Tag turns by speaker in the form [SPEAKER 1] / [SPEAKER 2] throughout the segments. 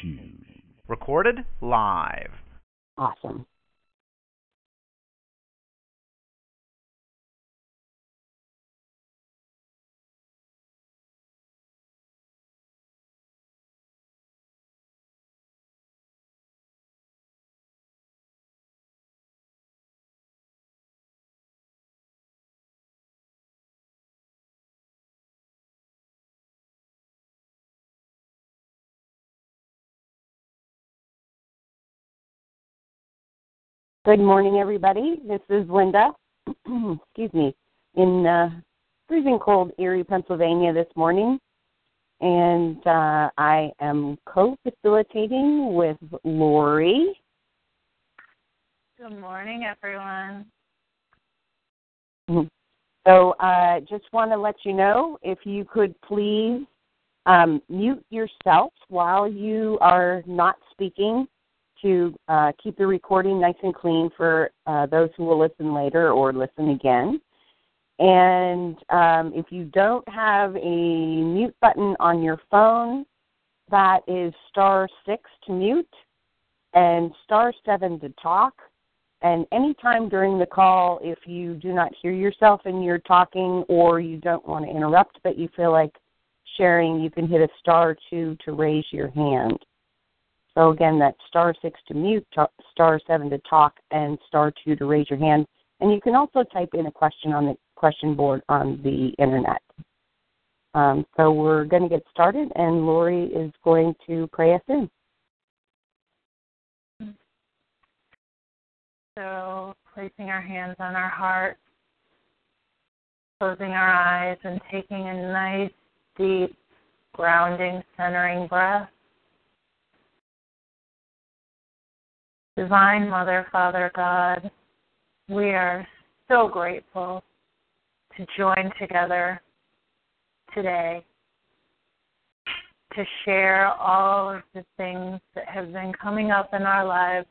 [SPEAKER 1] shoes. Recorded live.
[SPEAKER 2] Awesome. Good morning, everybody. This is Linda. Excuse me. In uh, freezing cold Erie, Pennsylvania this morning. And uh, I am co facilitating with Lori.
[SPEAKER 3] Good morning, everyone.
[SPEAKER 2] So, uh, just want to let you know if you could please um, mute yourself while you are not speaking to uh, keep the recording nice and clean for uh, those who will listen later or listen again. And um, if you don't have a mute button on your phone, that is star six to mute and star seven to talk. And anytime during the call, if you do not hear yourself and you're talking or you don't want to interrupt but you feel like sharing, you can hit a star two to raise your hand. So again, that's star six to mute, star seven to talk, and star two to raise your hand. And you can also type in a question on the question board on the internet. Um, so we're going to get started, and Lori is going to pray us in.
[SPEAKER 3] So, placing our hands on our heart, closing our eyes, and taking a nice, deep, grounding, centering breath. Divine Mother, Father God, we are so grateful to join together today to share all of the things that have been coming up in our lives,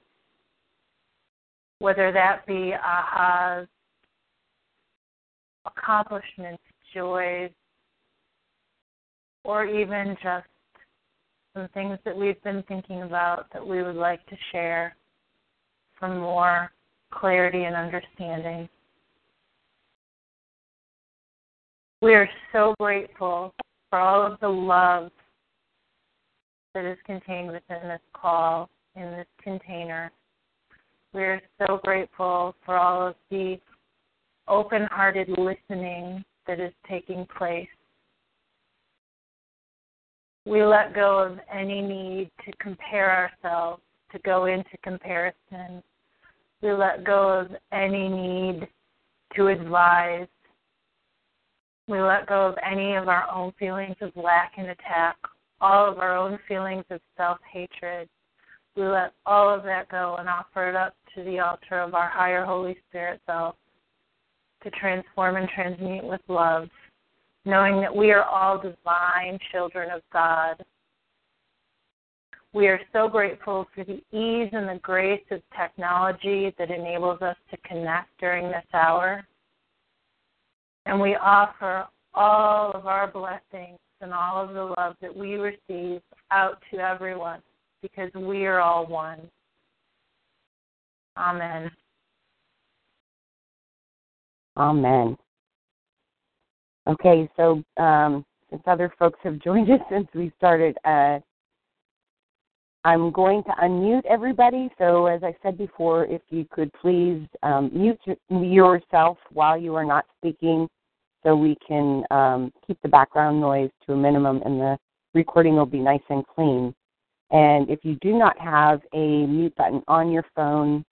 [SPEAKER 3] whether that be ahas, accomplishments, joys, or even just some things that we've been thinking about that we would like to share for more clarity and understanding. We are so grateful for all of the love that is contained within this call, in this container. We are so grateful for all of the open hearted listening that is taking place. We let go of any need to compare ourselves to go into comparison. We let go of any need to advise. We let go of any of our own feelings of lack and attack, all of our own feelings of self hatred. We let all of that go and offer it up to the altar of our higher Holy Spirit self to transform and transmute with love, knowing that we are all divine children of God we are so grateful for the ease and the grace of technology that enables us to connect during this hour. And we offer all of our blessings and all of the love that we receive out to everyone because we are all one. Amen.
[SPEAKER 2] Amen. Okay, so um, since other folks have joined us since we started, uh, I'm going to unmute everybody. So, as I said before, if you could please um, mute yourself while you are not speaking so we can um, keep the background noise to a minimum and the recording will be nice and clean. And if you do not have a mute button on your phone,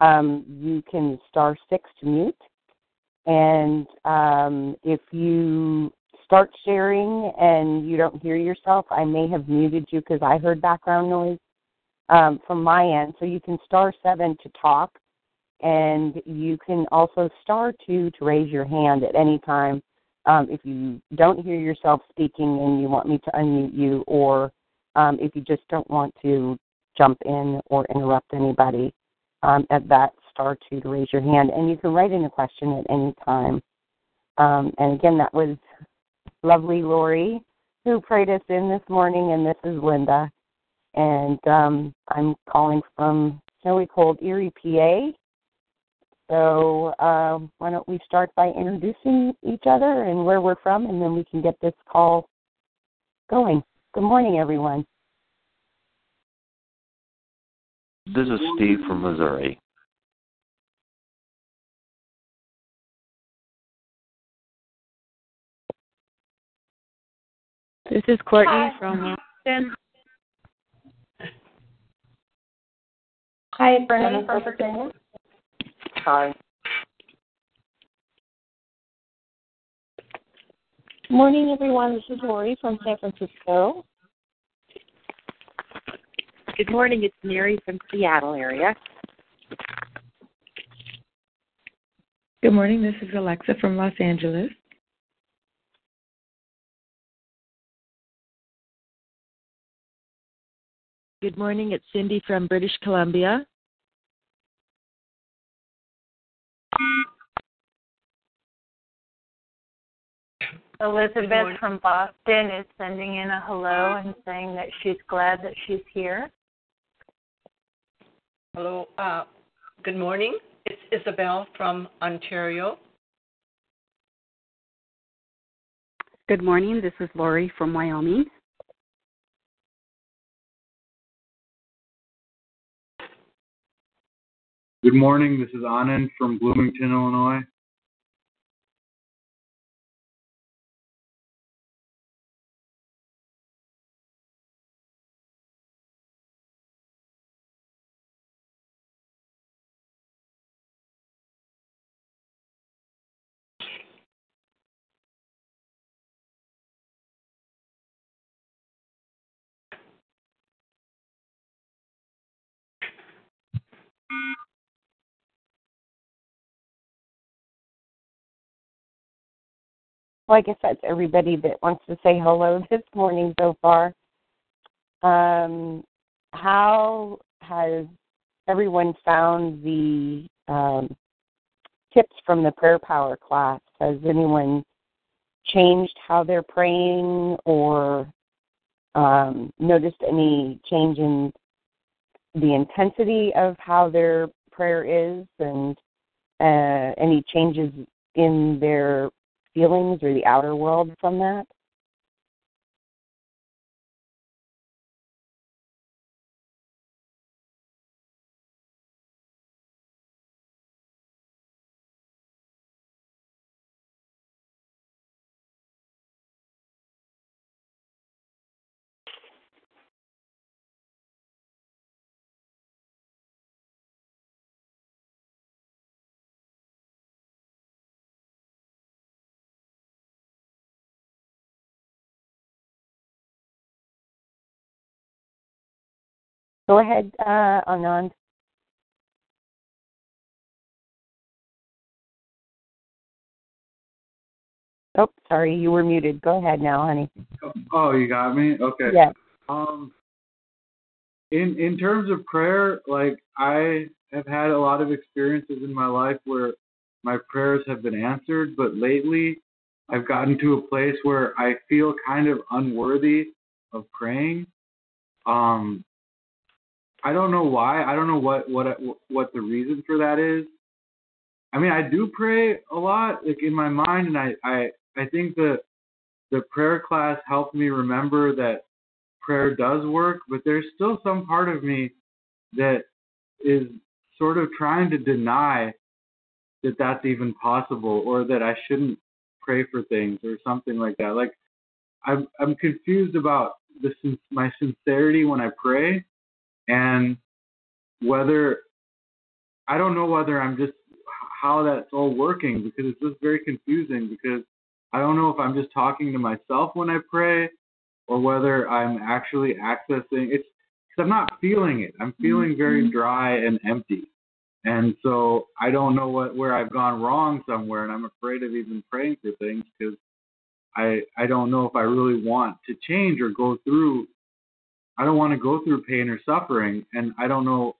[SPEAKER 2] um, you can star six to mute. And um, if you start sharing and you don't hear yourself, I may have muted you because I heard background noise um, from my end. So you can star seven to talk, and you can also star two to raise your hand at any time um, if you don't hear yourself speaking and you want me to unmute you, or um, if you just don't want to jump in or interrupt anybody. Um, at that star two to raise your hand, and you can write in a question at any time. Um, and again, that was lovely Lori who prayed us in this morning, and this is Linda. and um, I'm calling from snowy cold Erie, PA. So uh, why don't we start by introducing each other and where we're from, and then we can get this call going. Good morning, everyone.
[SPEAKER 4] This is Steve from Missouri.
[SPEAKER 5] This is Courtney Hi. from Washington.
[SPEAKER 2] Hi, Brenda from Virginia. Hi.
[SPEAKER 5] Morning, everyone. This is Lori from San Francisco.
[SPEAKER 6] Good morning. It's Mary from Seattle area.
[SPEAKER 7] Good morning. This is Alexa from Los Angeles.
[SPEAKER 8] Good morning. It's Cindy from British Columbia.
[SPEAKER 3] Elizabeth from Boston is sending in a hello and saying that she's glad that she's here.
[SPEAKER 9] Hello. Uh, good morning. It's Isabel from Ontario.
[SPEAKER 10] Good morning. This is Lori from Wyoming.
[SPEAKER 11] Good morning. This is Anand from Bloomington, Illinois.
[SPEAKER 2] Well, I guess that's everybody that wants to say hello this morning so far. Um, how has everyone found the um, tips from the prayer power class? Has anyone changed how they're praying or um, noticed any change in the intensity of how their prayer is and uh, any changes in their feelings or the outer world from that? Go ahead, uh, Anand. Oh, sorry, you were muted. Go ahead now, honey.
[SPEAKER 11] Oh, you got me. Okay.
[SPEAKER 2] Yeah.
[SPEAKER 11] Um, in in terms of prayer, like I have had a lot of experiences in my life where my prayers have been answered, but lately I've gotten to a place where I feel kind of unworthy of praying. Um, I don't know why. I don't know what what what the reason for that is. I mean, I do pray a lot, like in my mind, and I I I think that the prayer class helped me remember that prayer does work, but there's still some part of me that is sort of trying to deny that that's even possible or that I shouldn't pray for things or something like that. Like I'm I'm confused about the my sincerity when I pray and whether I don't know whether I'm just how that's all working because it's just very confusing because I don't know if I'm just talking to myself when I pray or whether I'm actually accessing it's because I'm not feeling it. I'm feeling very mm-hmm. dry and empty. And so I don't know what where I've gone wrong somewhere and I'm afraid of even praying for things because I I don't know if I really want to change or go through I don't want to go through pain or suffering, and I don't know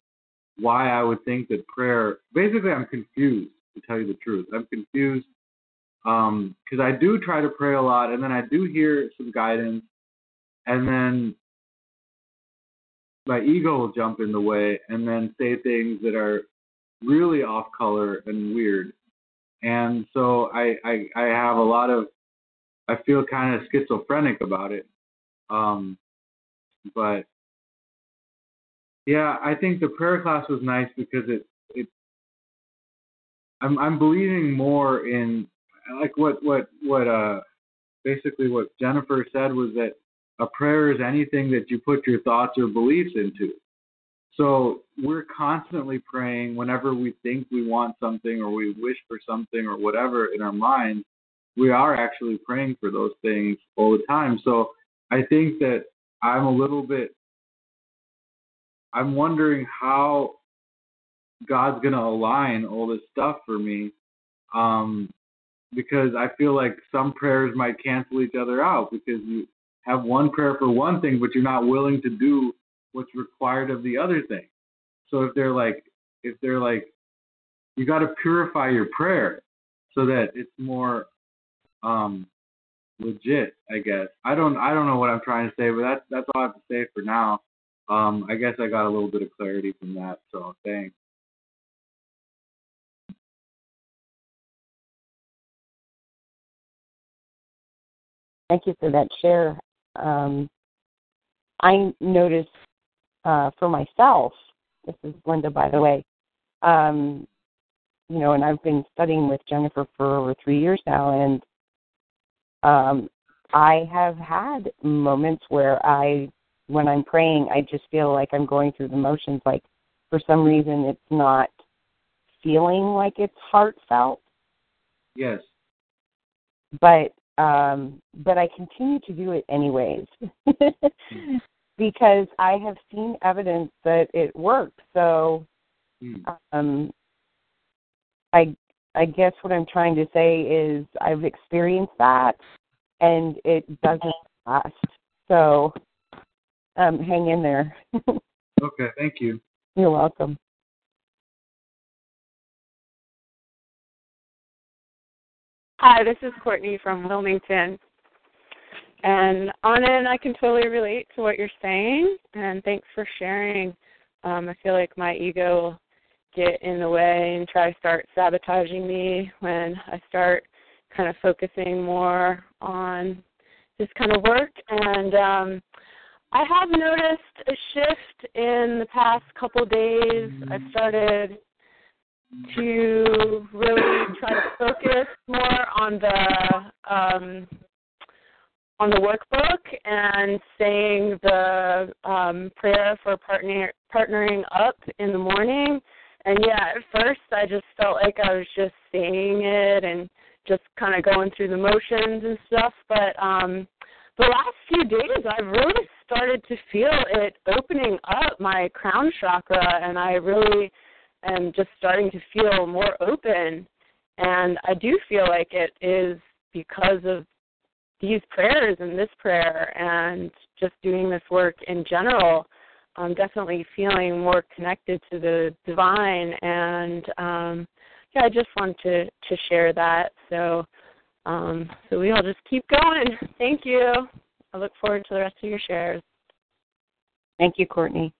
[SPEAKER 11] why I would think that prayer. Basically, I'm confused to tell you the truth. I'm confused because um, I do try to pray a lot, and then I do hear some guidance, and then my ego will jump in the way and then say things that are really off color and weird. And so I, I I have a lot of I feel kind of schizophrenic about it. Um but yeah, I think the prayer class was nice because it it I'm I'm believing more in like what what what uh basically what Jennifer said was that a prayer is anything that you put your thoughts or beliefs into. So we're constantly praying whenever we think we want something or we wish for something or whatever in our mind, We are actually praying for those things all the time. So I think that I'm a little bit, I'm wondering how God's to align all this stuff for me. Um, because I feel like some prayers might cancel each other out because you have one prayer for one thing, but you're not willing to do what's required of the other thing. So if they're like, if they're like, you got to purify your prayer so that it's more um, legit. I guess I don't I don't know what I'm trying to say, but that's that's all I have to say for now. Um, I guess I got a little bit of clarity from that. So thanks.
[SPEAKER 2] Thank you for that share. Um, I noticed uh, for myself, this is Linda, by the way, um, you know, and I've been studying with Jennifer for over three years now, and um, I have had moments where I, when I'm praying, I just feel like I'm going through the motions. Like for some reason, it's not feeling like it's heartfelt.
[SPEAKER 11] Yes.
[SPEAKER 2] But um, but I continue to do it anyways because I have seen evidence that it works. So, um, I I guess what I'm trying to say is I've experienced that, and it doesn't last. So, um, hang in there.
[SPEAKER 11] okay, thank you.
[SPEAKER 2] You're welcome.
[SPEAKER 12] Hi, this is Courtney from Wilmington. And Anand, I can totally relate to what you're saying, and thanks for sharing. Um, I feel like my ego will get in the way and try to start sabotaging me when I start kind of focusing more on this kind of work. And um, I have noticed a shift in the past couple days. I've started to really try to focus more on the um, on the workbook and saying the um, prayer for partner, partnering up in the morning. And yeah, at first I just felt like I was just seeing it and just kind of going through the motions and stuff. But um, the last few days, I've really started to feel it opening up my crown chakra, and I really am just starting to feel more open. And I do feel like it is because of these prayers and this prayer and just doing this work in general. I'm definitely feeling more connected to the divine, and um, yeah, I just want to to share that. So, um, so we all just keep going. Thank you. I look forward to the rest of your shares.
[SPEAKER 2] Thank you, Courtney.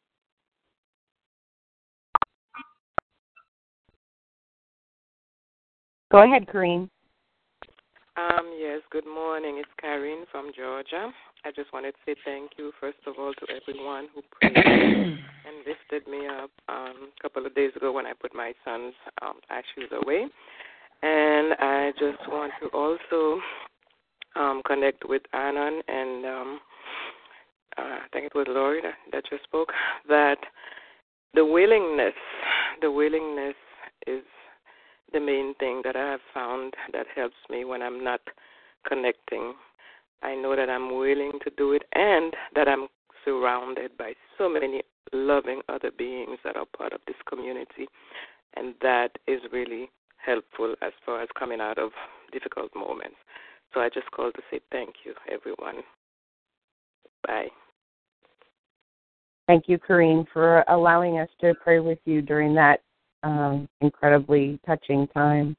[SPEAKER 2] Go ahead, Kareen.
[SPEAKER 13] Um, yes, good morning. It's Karine from Georgia. I just wanted to say thank you, first of all, to everyone who prayed and lifted me up um, a couple of days ago when I put my son's um, ashes away. And I just want to also um, connect with Anand and um, uh, I think it was Lori that, that just spoke, that the willingness, the willingness is the main thing that I have found that helps me when I'm not connecting. I know that I'm willing to do it and that I'm surrounded by so many loving other beings that are part of this community. And that is really helpful as far as coming out of difficult moments. So I just called to say thank you, everyone. Bye.
[SPEAKER 2] Thank you, Kareen, for allowing us to pray with you during that um, incredibly touching time.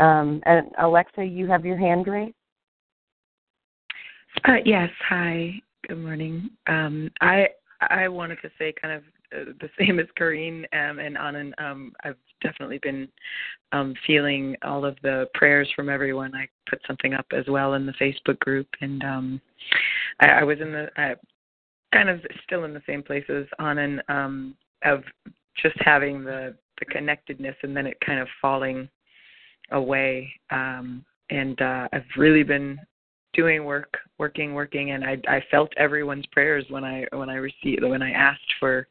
[SPEAKER 2] Um, and Alexa, you have your hand raised.
[SPEAKER 7] Uh, yes. Hi. Good morning. Um, I I wanted to say kind of uh, the same as Corrine um, and Anand. Um, I've definitely been um, feeling all of the prayers from everyone. I put something up as well in the Facebook group, and um, I, I was in the I, kind of still in the same place as Anand um, of just having the the connectedness, and then it kind of falling away. Um, and uh, I've really been doing work, working, working, and I I felt everyone's prayers when I when I received when I asked for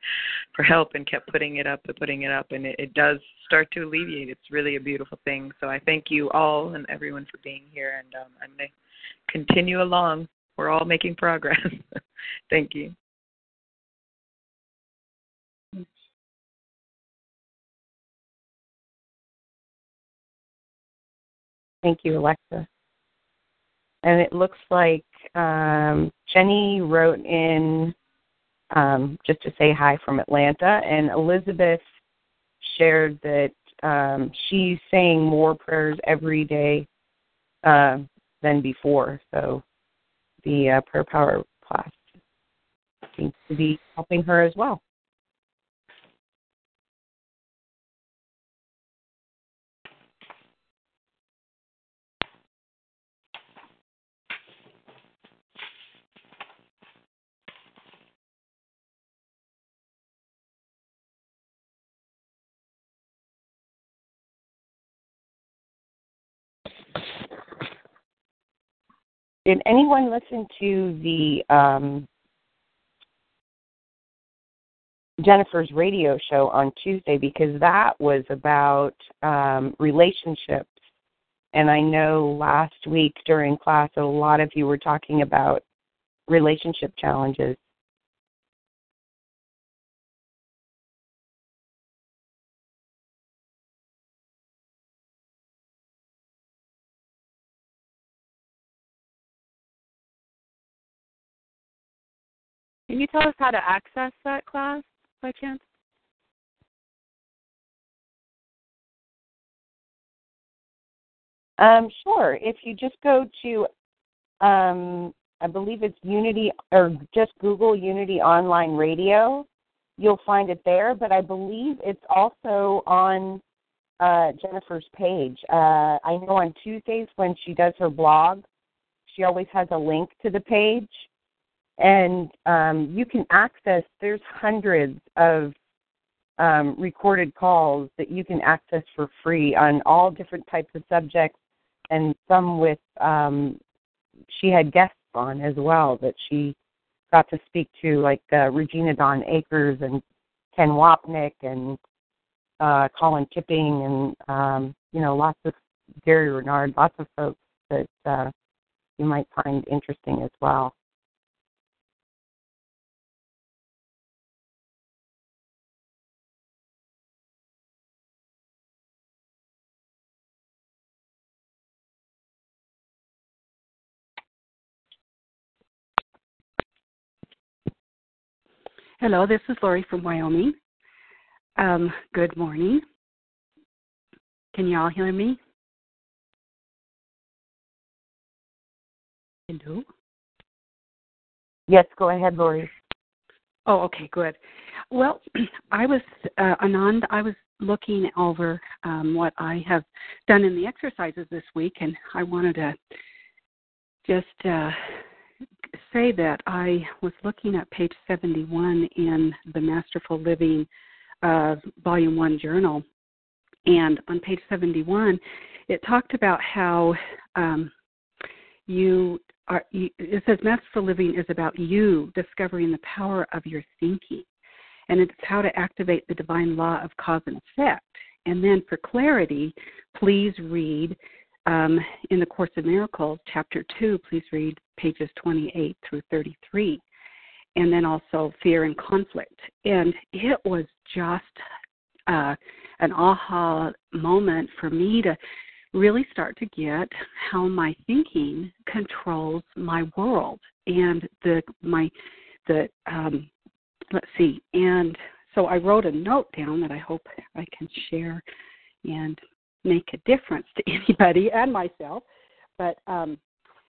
[SPEAKER 7] for help and kept putting it up and putting it up, and it, it does start to alleviate. It's really a beautiful thing. So I thank you all and everyone for being here, and um, I'm gonna continue along. We're all making progress. thank you.
[SPEAKER 2] Thank you, Alexa. And it looks like um, Jenny wrote in um, just to say hi from Atlanta, and Elizabeth shared that um, she's saying more prayers every day uh, than before. So the uh, prayer power class seems to be helping her as well. Did anyone listen to the um, Jennifer's radio show on Tuesday? Because that was about um, relationships. And I know last week during class, a lot of you were talking about relationship challenges.
[SPEAKER 12] Can you tell us how to access that class by chance?
[SPEAKER 2] Um, sure. If you just go to, um, I believe it's Unity, or just Google Unity Online Radio, you'll find it there. But I believe it's also on uh, Jennifer's page. Uh, I know on Tuesdays when she does her blog, she always has a link to the page and um, you can access. There's hundreds of um, recorded calls that you can access for free on all different types of subjects, and some with um, she had guests on as well that she got to speak to, like uh, Regina Dawn Akers and Ken Wapnick and uh, Colin Tipping, and um, you know lots of Gary Renard, lots of folks that uh, you might find interesting as well.
[SPEAKER 10] Hello, this is Lori from Wyoming. Um, good morning. Can you all hear me? Hello?
[SPEAKER 2] Yes, go ahead, Lori.
[SPEAKER 10] Oh, okay, good. Well, I was, uh, Anand, I was looking over um, what I have done in the exercises this week, and I wanted to just uh, say that I was looking at page 71 in the Masterful Living uh, Volume 1 journal. And on page 71, it talked about how um, you are, you, it says Masterful Living is about you discovering the power of your thinking. And it's how to activate the divine law of cause and effect. And then for clarity, please read um, in the Course of Miracles, chapter 2, please read pages 28 through 33. And then also fear and conflict. And it was just uh, an aha moment for me to really start to get how my thinking controls my world and the my the um let's see and so I wrote a note down that I hope I can share and make a difference to anybody and myself. But um,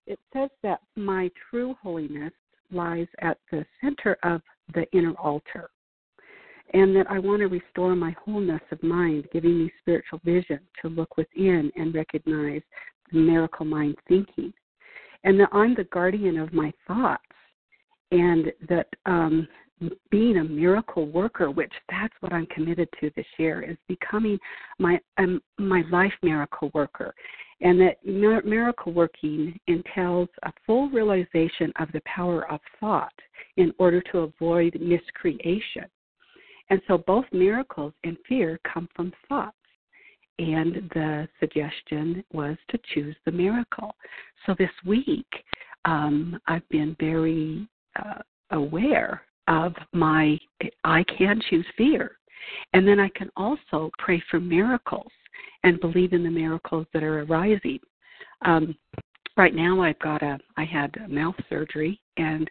[SPEAKER 10] it says that my true holiness lies at the center of the inner altar. And that I want to restore my wholeness of mind, giving me spiritual vision to look within and recognize the miracle mind thinking. And that I'm the guardian of my thoughts, and that um, being a miracle worker, which that's what I'm committed to this year, is becoming my um, my life miracle worker, and that miracle working entails a full realization of the power of thought in order to avoid miscreation. And so both miracles and fear come from thoughts. And the suggestion was to choose the miracle. So this week, um, I've been very uh, aware of my, I can choose fear. And then I can also pray for miracles and believe in the miracles that are arising. Um, right now, I've got a, I had a mouth surgery and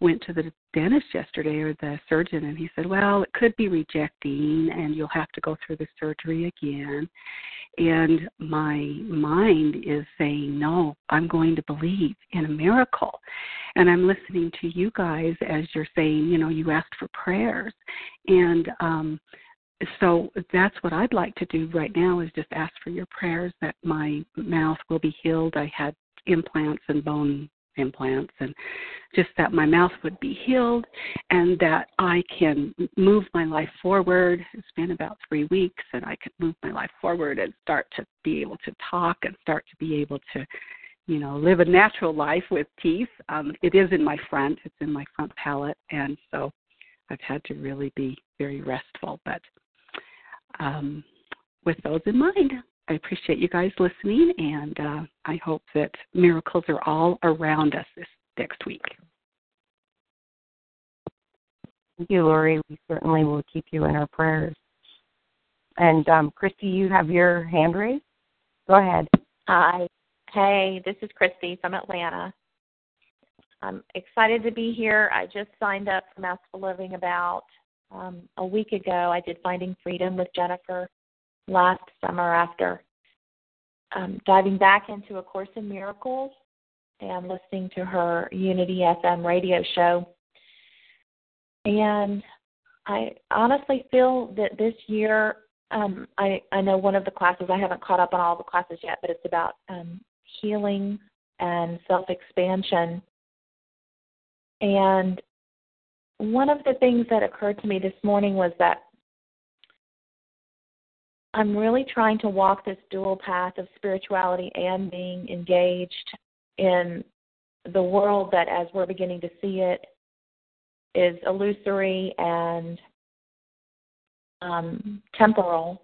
[SPEAKER 10] went to the dentist yesterday or the surgeon and he said, Well, it could be rejecting and you'll have to go through the surgery again. And my mind is saying, No, I'm going to believe in a miracle. And I'm listening to you guys as you're saying, you know, you asked for prayers. And um so that's what I'd like to do right now is just ask for your prayers that my mouth will be healed. I had implants and bone implants and just that my mouth would be healed and that I can move my life forward. It's been about three weeks and I can move my life forward and start to be able to talk and start to be able to, you know, live a natural life with teeth. Um, it is in my front, it's in my front palate and so I've had to really be very restful. But um, with those in mind, I appreciate you guys listening, and uh, I hope that miracles are all around us this next week.
[SPEAKER 2] Thank you, Lori. We certainly will keep you in our prayers. And um, Christy, you have your hand raised. Go ahead.
[SPEAKER 5] Hi. Hey, this is Christy from Atlanta. I'm excited to be here. I just signed up for Masterful Living about um, a week ago. I did Finding Freedom with Jennifer last summer after um, diving back into A Course in Miracles and listening to her Unity FM radio show. And I honestly feel that this year, um, I, I know one of the classes, I haven't caught up on all the classes yet, but it's about um, healing and self expansion. And one of the things that occurred to me this morning was that I'm really trying to walk this dual path of spirituality and being engaged in the world that, as we're beginning to see it, is illusory and um, temporal.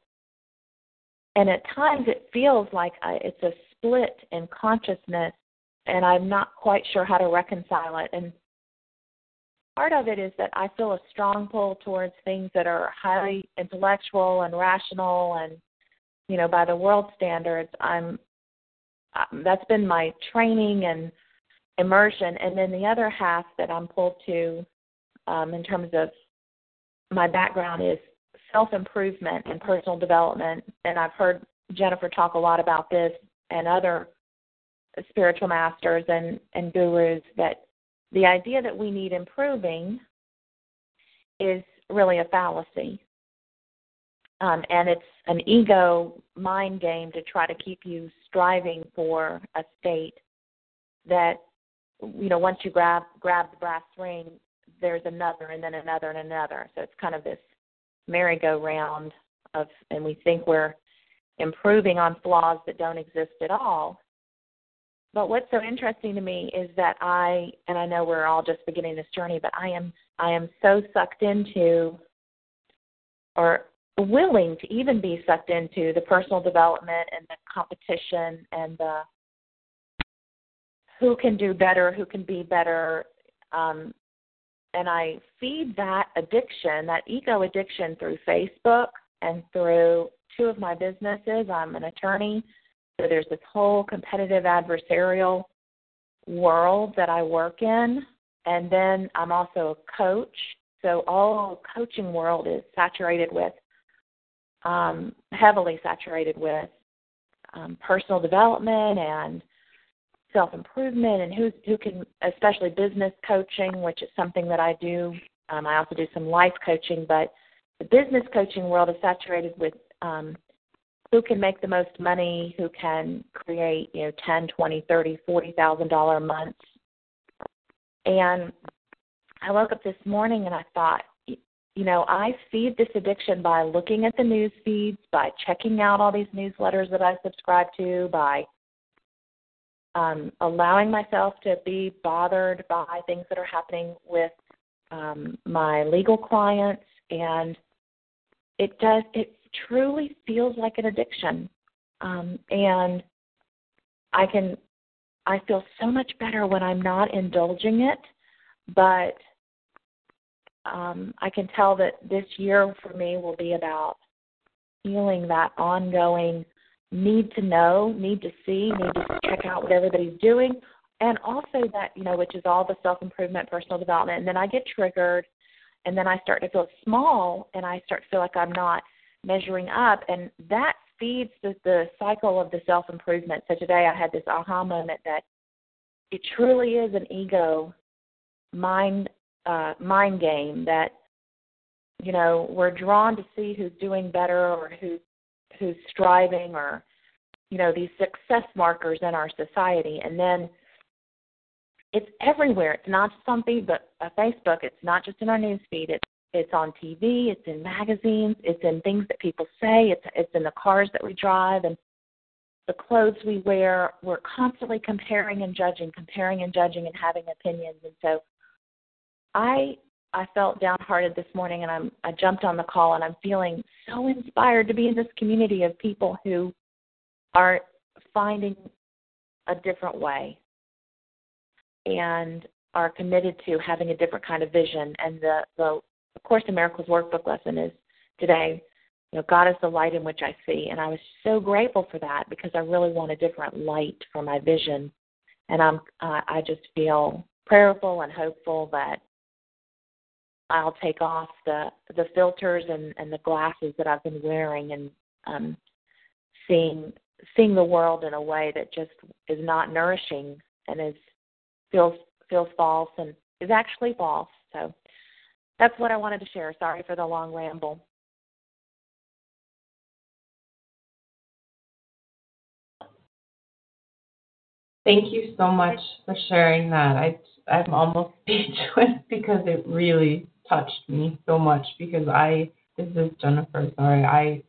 [SPEAKER 5] And at times it feels like I, it's a split in consciousness, and I'm not quite sure how to reconcile it. And part of it is that I feel a strong pull towards things that are highly intellectual and rational and you know by the world standards. I'm um, that's been my training and immersion. And then the other half that I'm pulled to um, in terms of my background is self improvement and personal development. And I've heard Jennifer talk a lot about this and other spiritual masters and and gurus that the idea that we need improving is really a fallacy. Um, and it's an ego mind game to try to keep you striving for a state that you know once you grab grab the brass ring there's another and then another and another so it's kind of this merry-go-round of and we think we're improving on flaws that don't exist at all but what's so interesting to me is that I and I know we're all just beginning this journey, but I am I am so sucked into or willing to even be sucked into the personal development and the competition and the who can do better, who can be better. Um, and I feed that addiction, that ego addiction through Facebook and through two of my businesses. I'm an attorney so there's this whole competitive adversarial world that I work in. And then I'm also a coach. So all coaching world is saturated with, um, heavily saturated with um, personal development and self improvement and who who can especially business coaching, which is something that I do Um, I also do some life coaching, but the business coaching world is saturated with um, who can make the most money, who can create, you know, ten, twenty, thirty, forty thousand dollar months. And I woke up this morning and I thought, you know, I feed this addiction by looking at the news feeds, by checking out all these newsletters that I subscribe to, by um, allowing myself to be bothered by things that are happening with um, my legal clients, and it does. It truly feels like an addiction, um, and I can. I feel so much better when I'm not indulging it, but um, I can tell that this year for me will be about healing that ongoing need to know, need to see, need to check out what everybody's doing, and also that you know which is all the self improvement personal development and then i get triggered and then i start to feel small and i start to feel like i'm not measuring up and that feeds the, the cycle of the self improvement so today i had this aha moment that it truly is an ego mind uh mind game that you know we're drawn to see who's doing better or who's who's striving or you know these success markers in our society and then it's everywhere. It's not just on uh, Facebook. It's not just in our news feed. It's it's on TV. It's in magazines. It's in things that people say. It's it's in the cars that we drive and the clothes we wear. We're constantly comparing and judging, comparing and judging, and having opinions. And so, I I felt downhearted this morning, and I'm I jumped on the call, and I'm feeling so inspired to be in this community of people who are finding a different way and are committed to having a different kind of vision. And the, the Of course in Miracles workbook lesson is today, you know, God is the light in which I see. And I was so grateful for that because I really want a different light for my vision. And I'm, uh, I just feel prayerful and hopeful that I'll take off the the filters and, and the glasses that I've been wearing and um, seeing seeing the world in a way that just is not nourishing and is feels feels false and is actually false. So that's what I wanted to share. Sorry for the long ramble.
[SPEAKER 14] Thank you so much for sharing that. I I'm almost speechless because it really touched me so much because I this is Jennifer, sorry. I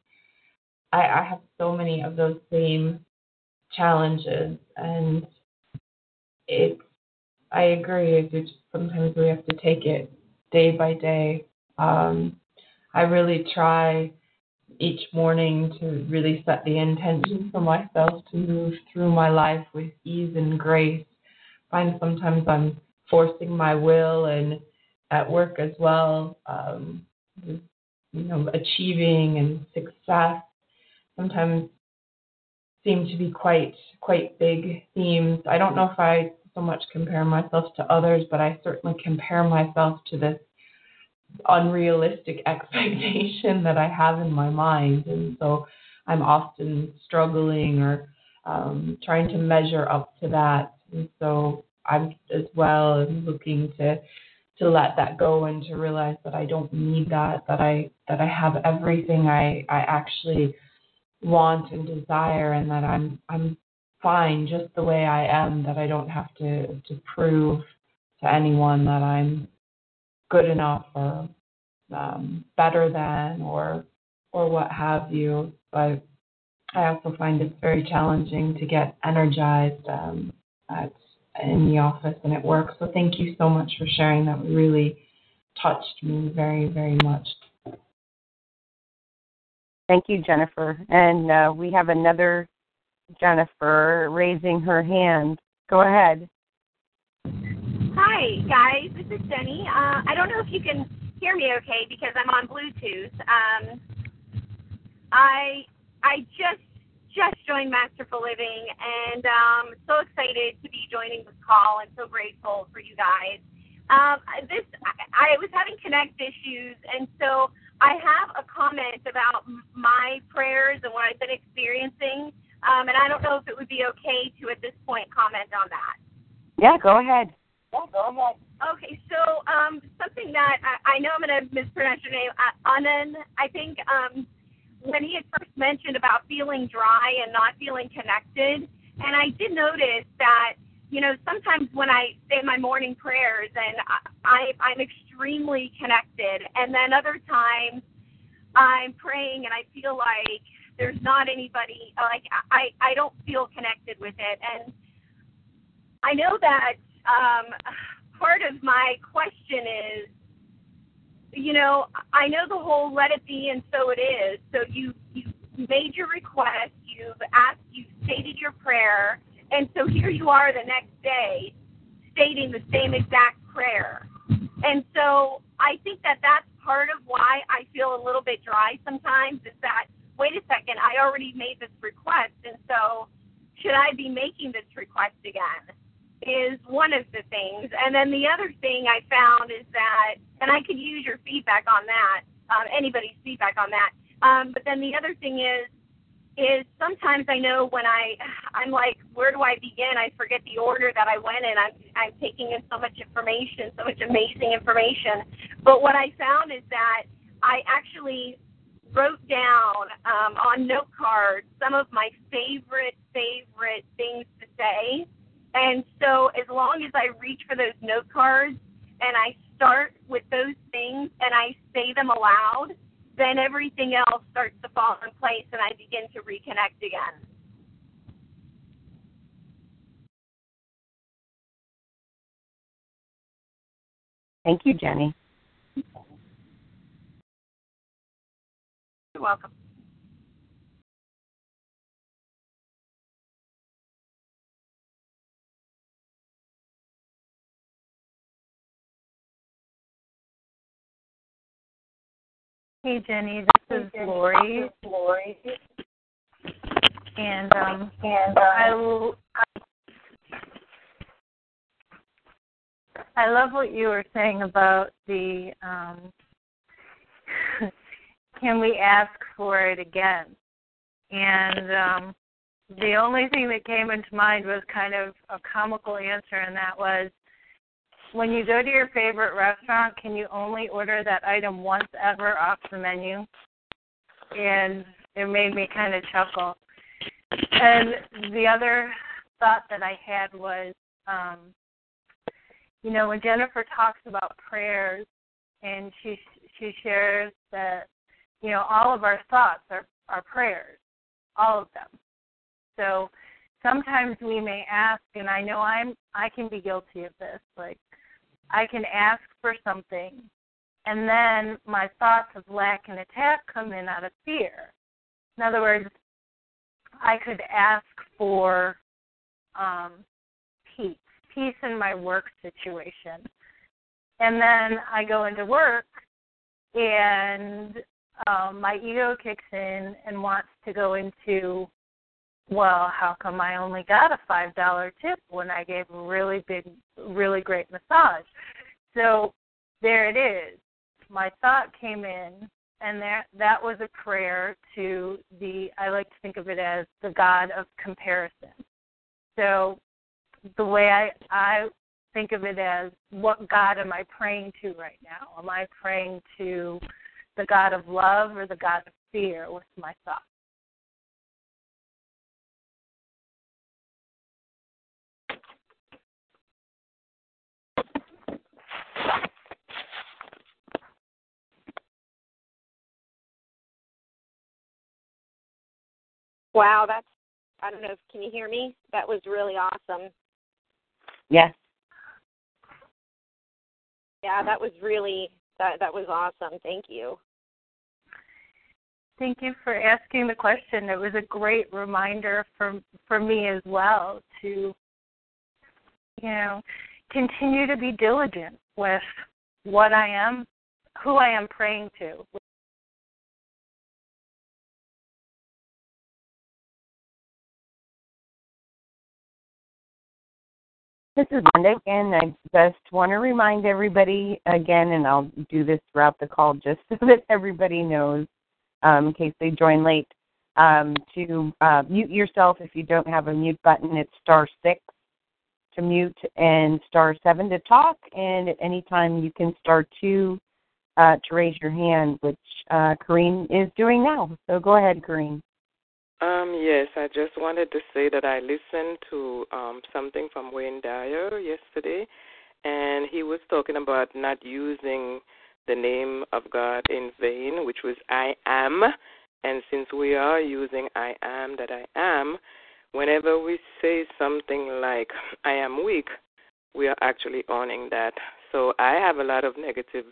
[SPEAKER 14] I, I have so many of those same challenges and it's I agree. It's just sometimes we have to take it day by day. Um, I really try each morning to really set the intention for myself to move through my life with ease and grace. I find sometimes I'm forcing my will and at work as well. Um, you know, achieving and success sometimes seem to be quite quite big themes. I don't know if I so much compare myself to others, but I certainly compare myself to this unrealistic expectation that I have in my mind. And so I'm often struggling or um, trying to measure up to that. And so I'm as well looking to to let that go and to realize that I don't need that, that I that I have everything I, I actually want and desire and that I'm I'm fine just the way I am, that I don't have to, to prove to anyone that I'm good enough or um, better than or or what have you. But I also find it's very challenging to get energized um, at in the office and at work. So thank you so much for sharing. That really touched me very very much.
[SPEAKER 2] Thank you, Jennifer. And uh, we have another Jennifer raising her hand. Go ahead.
[SPEAKER 15] Hi, guys. This is Jenny. Uh, I don't know if you can hear me okay because I'm on Bluetooth. Um, I I just just joined Masterful Living and um, so excited to be joining this call and so grateful for you guys. Um, this I, I was having connect issues and so I have a comment about my prayers and what I've been experiencing. Um, and I don't know if it would be okay to, at this point, comment on that.
[SPEAKER 2] Yeah, go ahead. Yeah, go ahead.
[SPEAKER 15] Okay, so um, something that I, I know I'm going to mispronounce your name, uh, Anand. I think um, when he had first mentioned about feeling dry and not feeling connected, and I did notice that you know sometimes when I say my morning prayers and I, I'm extremely connected, and then other times I'm praying and I feel like there's not anybody like I I don't feel connected with it, and I know that um, part of my question is, you know, I know the whole "let it be" and so it is. So you you made your request, you've asked, you stated your prayer, and so here you are the next day, stating the same exact prayer. And so I think that that's part of why I feel a little bit dry sometimes. Is that wait a second, I already made this request, and so should I be making this request again? is one of the things. And then the other thing I found is that, and I could use your feedback on that, um, anybody's feedback on that. Um, but then the other thing is, is sometimes I know when I, I'm like, where do I begin? I forget the order that I went in. I'm, I'm taking in so much information, so much amazing information. But what I found is that I actually wrote down um, on note cards some of my favorite, favorite things to say and so as long as I reach for those note cards and I start with those things and I say them aloud, then everything else starts to fall in place and I begin to reconnect again.
[SPEAKER 2] Thank you, Jenny.
[SPEAKER 15] You're welcome.
[SPEAKER 3] Hey Jenny, this is Lori.
[SPEAKER 15] Lori.
[SPEAKER 3] And um and I I love what you were saying about the um can we ask for it again? And um the only thing that came into mind was kind of a comical answer and that was when you go to your favorite restaurant, can you only order that item once ever off the menu? And it made me kind of chuckle. And the other thought that I had was, um, you know, when Jennifer talks about prayers, and she she shares that, you know, all of our thoughts are are prayers, all of them. So sometimes we may ask, and I know I'm I can be guilty of this, like I can ask for something, and then my thoughts of lack and attack come in out of fear. In other words, I could ask for um, peace, peace in my work situation. And then I go into work, and um, my ego kicks in and wants to go into well, how come I only got a five dollar tip when I gave a really big, really great massage? So there it is. My thought came in, and that that was a prayer to the. I like to think of it as the God of comparison. So the way I I think of it as what God am I praying to right now? Am I praying to the God of love or the God of fear with my thoughts?
[SPEAKER 6] Wow, that's I don't know if can you hear me? That was really awesome.
[SPEAKER 2] Yes.
[SPEAKER 6] Yeah, that was really that that was awesome. Thank you.
[SPEAKER 3] Thank you for asking the question. It was a great reminder for for me as well to you know continue to be diligent with what I am, who I am praying to,
[SPEAKER 2] This is Monday, and I just want to remind everybody again, and I'll do this throughout the call just so that everybody knows, um, in case they join late, um, to uh, mute yourself if you don't have a mute button. It's star six to mute and star seven to talk, and at any time you can star two uh, to raise your hand, which uh, is doing now. So go ahead, Corrine.
[SPEAKER 13] Um, yes, I just wanted to say that I listened to um, something from Wayne Dyer yesterday, and he was talking about not using the name of God in vain, which was I am. And since we are using I am, that I am, whenever we say something like I am weak, we are actually owning that. So I have a lot of negative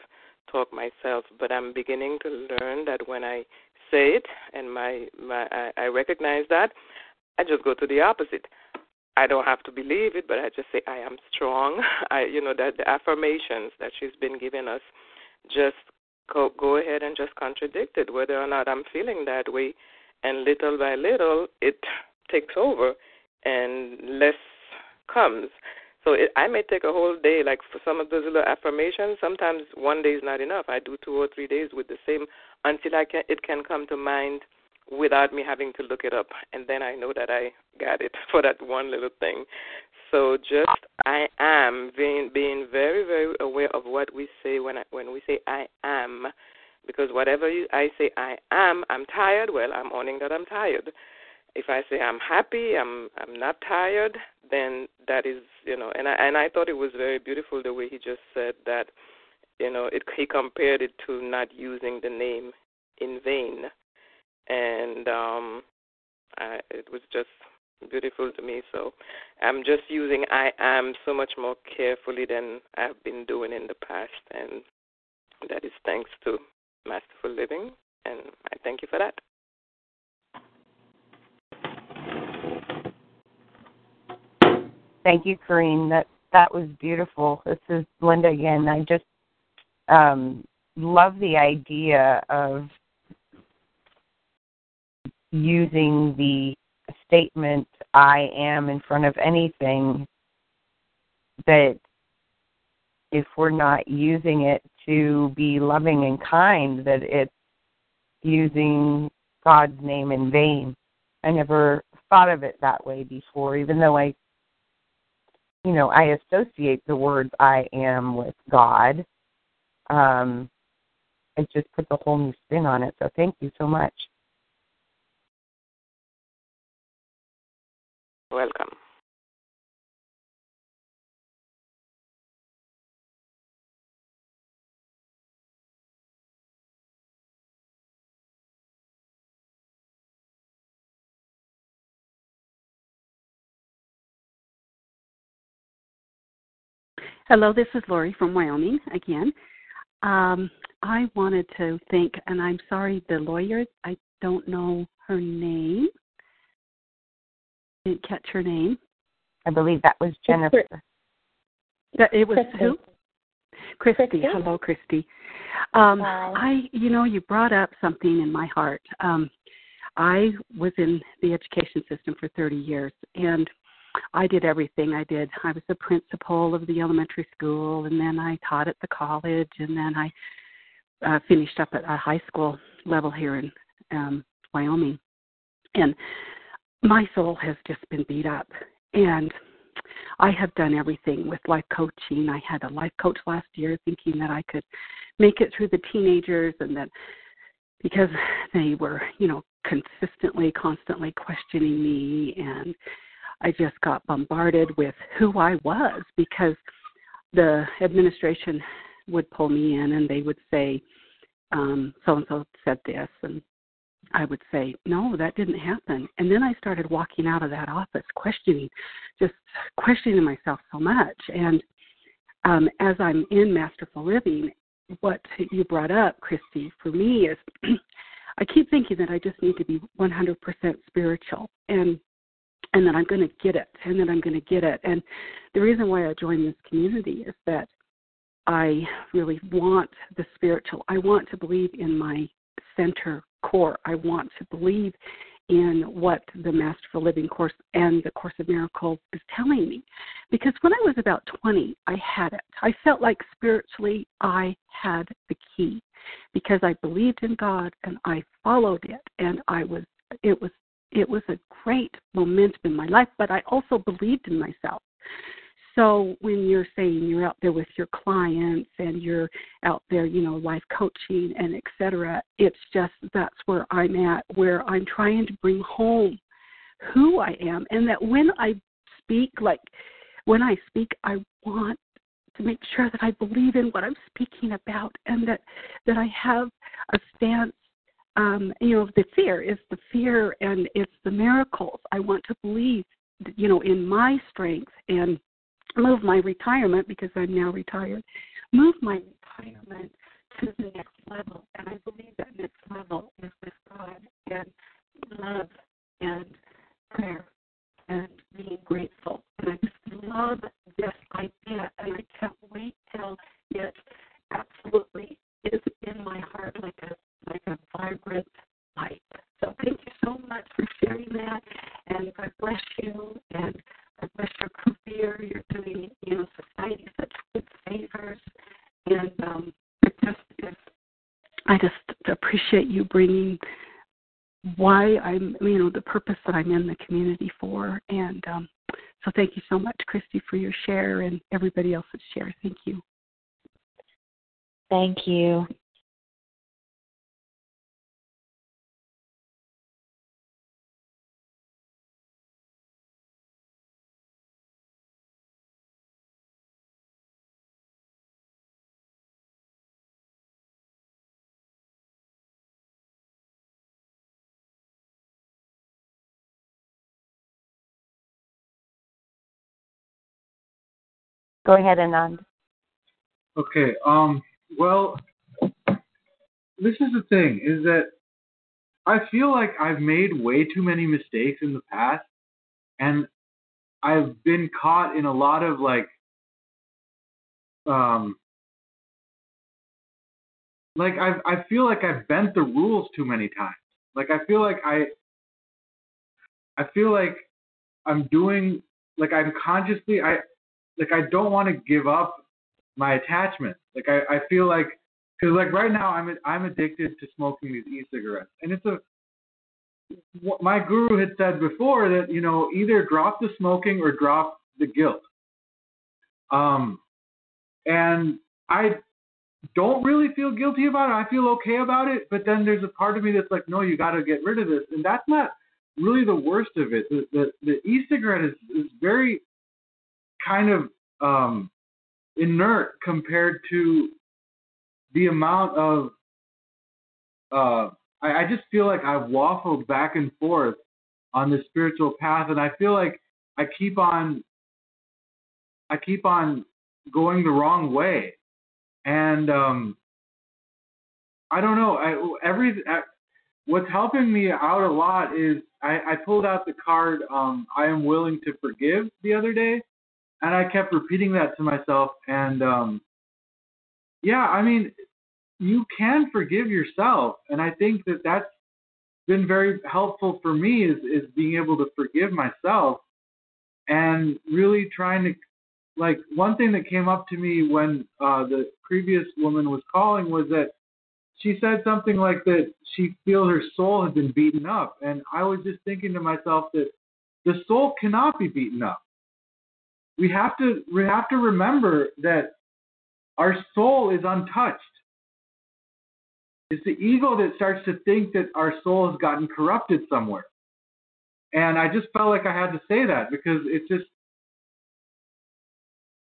[SPEAKER 13] talk myself, but I'm beginning to learn that when I say it and my, my I, I recognize that, I just go to the opposite. I don't have to believe it, but I just say I am strong. I you know that the affirmations that she's been giving us just go go ahead and just contradict it, whether or not I'm feeling that way. And little by little, it takes over, and less comes. So it, I may take a whole day, like for some of those little affirmations. Sometimes one day is not enough. I do two or three days with the same until I can it can come to mind without me having to look it up, and then I know that I got it for that one little thing. So just I am being being very very aware of what we say when I, when we say I am, because whatever you, I say I am, I'm tired. Well, I'm owning that I'm tired. If I say I'm happy, I'm I'm not tired, then that is you know. And I and I thought it was very beautiful the way he just said that, you know, it he compared it to not using the name in vain, and um, I, it was just beautiful to me. So I'm just using I am so much more carefully than I've been doing in the past, and that is thanks to Masterful Living, and I thank you for that.
[SPEAKER 2] Thank you, Corrine. That that was beautiful. This is Linda again. I just um, love the idea of using the statement I am in front of anything that if we're not using it to be loving and kind, that it's using God's name in vain. I never thought of it that way before, even though I you know, I associate the words I am with God. Um, it just puts a whole new spin on it. So thank you so much.
[SPEAKER 13] Welcome.
[SPEAKER 10] Hello, this is Lori from Wyoming again. Um, I wanted to thank, and I'm sorry, the lawyer, I don't know her name. Didn't catch her name.
[SPEAKER 2] I believe that was Jennifer.
[SPEAKER 10] That it was
[SPEAKER 5] Christy.
[SPEAKER 10] who? Christy.
[SPEAKER 5] Christy.
[SPEAKER 10] Hello, Christy. Um,
[SPEAKER 5] Hi.
[SPEAKER 10] I, you know, you brought up something in my heart. Um, I was in the education system for 30 years, and I did everything. I did. I was the principal of the elementary school, and then I taught at the college, and then I uh, finished up at a high school level here in um, Wyoming. And my soul has just been beat up, and I have done everything with life coaching. I had a life coach last year, thinking that I could make it through the teenagers, and that because they were, you know, consistently, constantly questioning me and I just got bombarded with who I was because the administration would pull me in and they would say, um, so and so said this and I would say, No, that didn't happen. And then I started walking out of that office questioning, just questioning myself so much. And um, as I'm in Masterful Living, what you brought up, Christy, for me is I keep thinking that I just need to be 100% spiritual. And and that I'm going to get it, and that I'm going to get it. And the reason why I joined this community is that I really want the spiritual. I want to believe in my center core. I want to believe in what the Masterful Living course and the Course of Miracles is telling me. Because when I was about 20, I had it. I felt like spiritually I had the key because I believed in God and I followed it and I was it was it was a great momentum in my life, but I also believed in myself. So when you're saying you're out there with your clients and you're out there, you know, life coaching and et cetera, it's just that's where I'm at, where I'm trying to bring home who I am and that when I speak, like when I speak, I want to make sure that I believe in what I'm speaking about and that that I have a stance um you know the fear is the fear and it's the miracles. I want to believe you know in my strength and move my retirement because i'm now retired move my retirement to the next level and i believe that next level is with god and love and prayer and being grateful and i just love this idea and i can't wait till it absolutely is in my heart like a like a vibrant light. So thank you so much for sharing that, and God bless you, and Bless your career. You're doing, you know, society such good favors, and um, it just is. I just appreciate you bringing why I'm, you know, the purpose that I'm in the community for, and um, so thank you so much, Christy, for your share, and everybody else's share. Thank you.
[SPEAKER 5] Thank you.
[SPEAKER 2] Go ahead, Anand.
[SPEAKER 11] Okay. Um. Well, this is the thing: is that I feel like I've made way too many mistakes in the past, and I've been caught in a lot of like, um, like I I feel like I've bent the rules too many times. Like I feel like I I feel like I'm doing like I'm consciously I like I don't want to give up my attachment. Like I, I feel like because like right now I'm I'm addicted to smoking these e-cigarettes, and it's a what my guru had said before that you know either drop the smoking or drop the guilt. Um, and I don't really feel guilty about it. I feel okay about it, but then there's a part of me that's like, no, you got to get rid of this, and that's not really the worst of it. The the, the e-cigarette is is very kind of um, inert compared to the amount of uh, I, I just feel like I've waffled back and forth on the spiritual path and I feel like I keep on I keep on going the wrong way. And um I don't know I every I, what's helping me out a lot is I, I pulled out the card um I am willing to forgive the other day and I kept repeating that to myself. And um, yeah, I mean, you can forgive yourself, and I think that that's been very helpful for me is is being able to forgive myself and really trying to like one thing that came up to me when uh, the previous woman was calling was that she said something like that she feels her soul had been beaten up and i was just thinking to myself that the soul cannot be beaten up we have to we have to remember that our soul is untouched. It's the ego that starts to think that our soul has gotten corrupted somewhere. And I just felt like I had to say that because it's just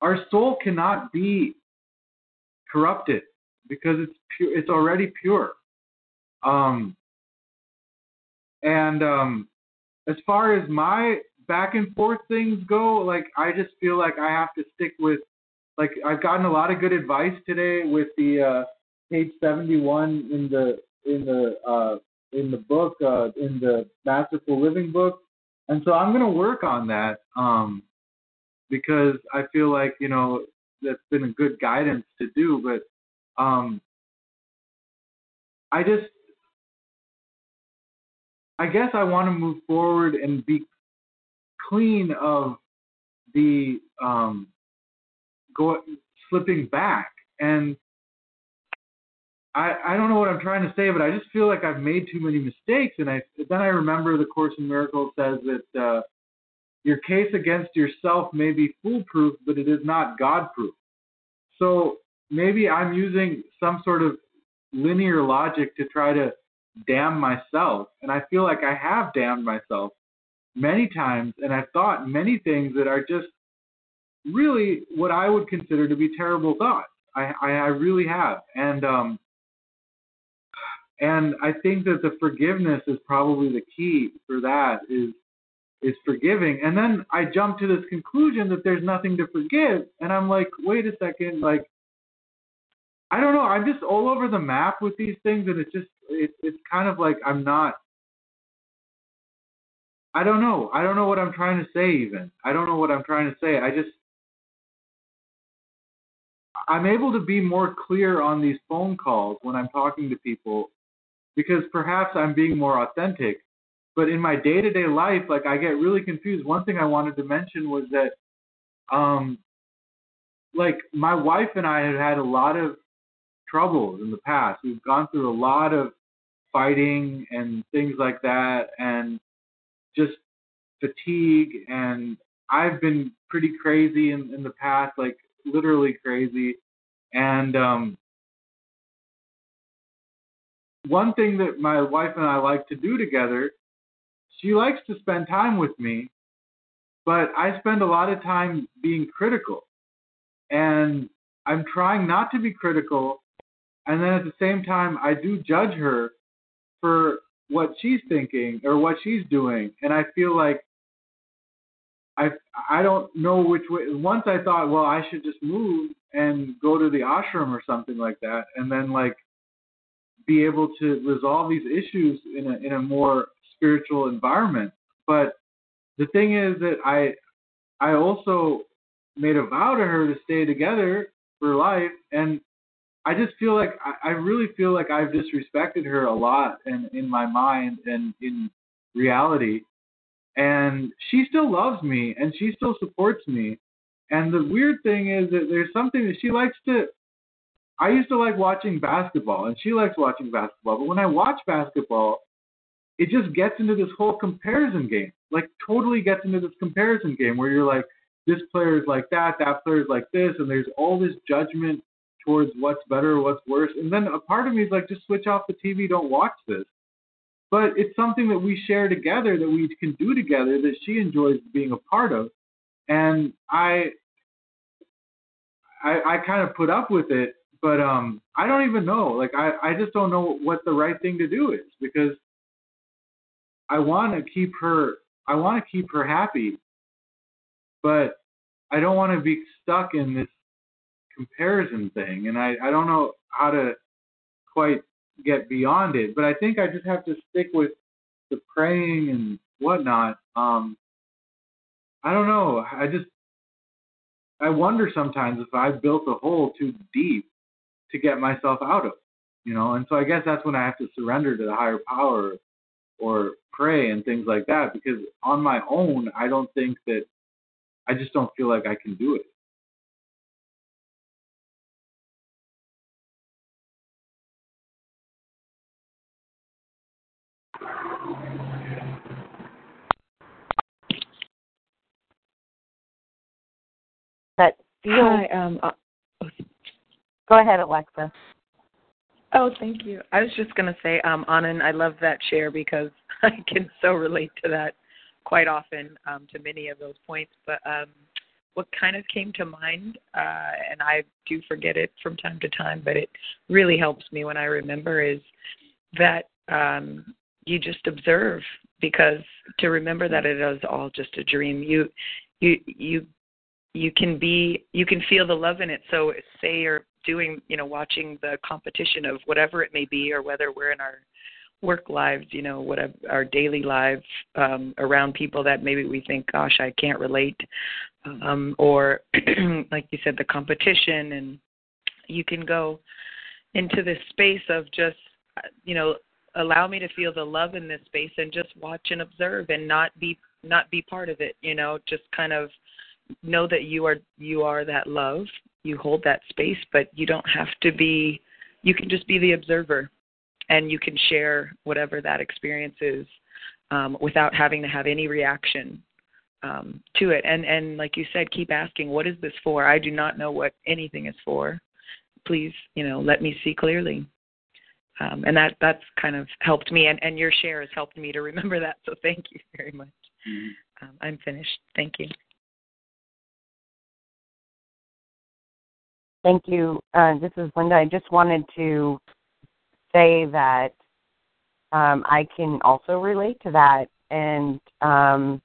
[SPEAKER 11] our soul cannot be corrupted because it's pure it's already pure. Um and um as far as my back and forth things go, like I just feel like I have to stick with like I've gotten a lot of good advice today with the uh page 71 in the in the uh in the book uh in the masterful living book. And so i'm to work on that um because i feel like you know that's been a good guidance to do but um i just i guess i want to move forward and be clean of the um, go slipping back. And I I don't know what I'm trying to say, but I just feel like I've made too many mistakes. And I then I remember the Course in Miracles says that uh, your case against yourself may be foolproof, but it is not God proof. So maybe I'm using some sort of linear logic to try to damn myself. And I feel like I have damned myself many times, and I've thought many things that are just really what I would consider to be terrible thoughts. I, I, really have. And um and I think that the forgiveness is probably the key for that is is forgiving. And then I jump to this conclusion that there's nothing to forgive. And I'm like, wait a second, like I don't know. I'm just all over the map with these things, and it's just it's it's kind of like I'm not. I don't know. I don't know what I'm trying to say. Even I don't know what I'm trying to say. I just I'm able to be more clear on these phone calls when I'm talking to people because perhaps I'm being more authentic. But in my day to day life, like I get really confused. One thing I wanted to mention was that, um, like my wife and I have had a lot of troubles in the past. We've gone through a lot of fighting and things like that, and just fatigue. And I've been pretty crazy in, in the past, like literally crazy. And um, one thing that my wife and I like to do together, she likes to spend time with me, but I spend a lot of time being critical. And I'm trying not to be critical. And then at the same time, I do judge her for what she's thinking or what she's doing. And I feel like I I don't know which way. Once I thought, well, I should just move and go to the ashram or something like that, and then like be able to resolve these issues in a in a more spiritual environment. But the thing is that I I also made a vow to her to stay together for life, and I just feel like I, I really feel like I've disrespected her a lot, and in my mind and in reality and she still loves me and she still supports me. And the weird thing is that there's something that she likes to. I used to like watching basketball, and she likes watching basketball. But when I watch basketball, it just gets into this whole comparison game. Like totally gets into this comparison game where you're like, this player is like that, that player is like this, and there's all this judgment towards what's better, what's worse. And then a part of me is like, just switch off the TV, don't watch this. But it's something that we share together that we can do together that she enjoys being a part of. And i i i kind of put up with it but um i don't even know. Like i i just don't know what the right thing to do is because i want to keep her i want to keep her happy but i don't want to be stuck in this comparison thing and i i don't know how to quite get beyond it. But I think I just have to stick with the praying and whatnot. Um, I don't know. I just I wonder sometimes if I've built a hole too deep to get myself out of. You know, and so I guess that's when I have to surrender to the higher power or pray and things like that because on my own I don't think that I just don't feel like I can do it.
[SPEAKER 7] Hi, um, uh,
[SPEAKER 2] Go ahead, Alexa.
[SPEAKER 7] Oh, thank you. I was just going to say, um, Anand, I love that share because I can so relate to that quite often um, to many of those points. But um, what kind of came to mind, uh, and I do forget it from time to time, but it really helps me when I remember, is that um, you just observe because to remember that it is all just a dream. You you you you can be you can feel the love in it. So say you're doing you know watching the competition of whatever it may be or whether we're in our work lives you know whatever our daily lives um around people that maybe we think gosh i can't relate. Um or like you said the competition and you can go into this space of just you know allow me to feel the love in this space and just watch and observe and not be not be part of it you know just kind of know that you are you are that love you hold that space but you don't have to be you can just be the observer and you can share whatever that experience is um, without having to have any reaction um, to it. And and like you said, keep asking, what is this for? I do not know what anything is for. Please, you know, let me see clearly. Um, and that that's kind of helped me, and, and your share has helped me to remember that. So thank you very much. Um, I'm finished. Thank you.
[SPEAKER 2] Thank you. Uh, this is Linda. I just wanted to say that um, I can also relate to that. And um,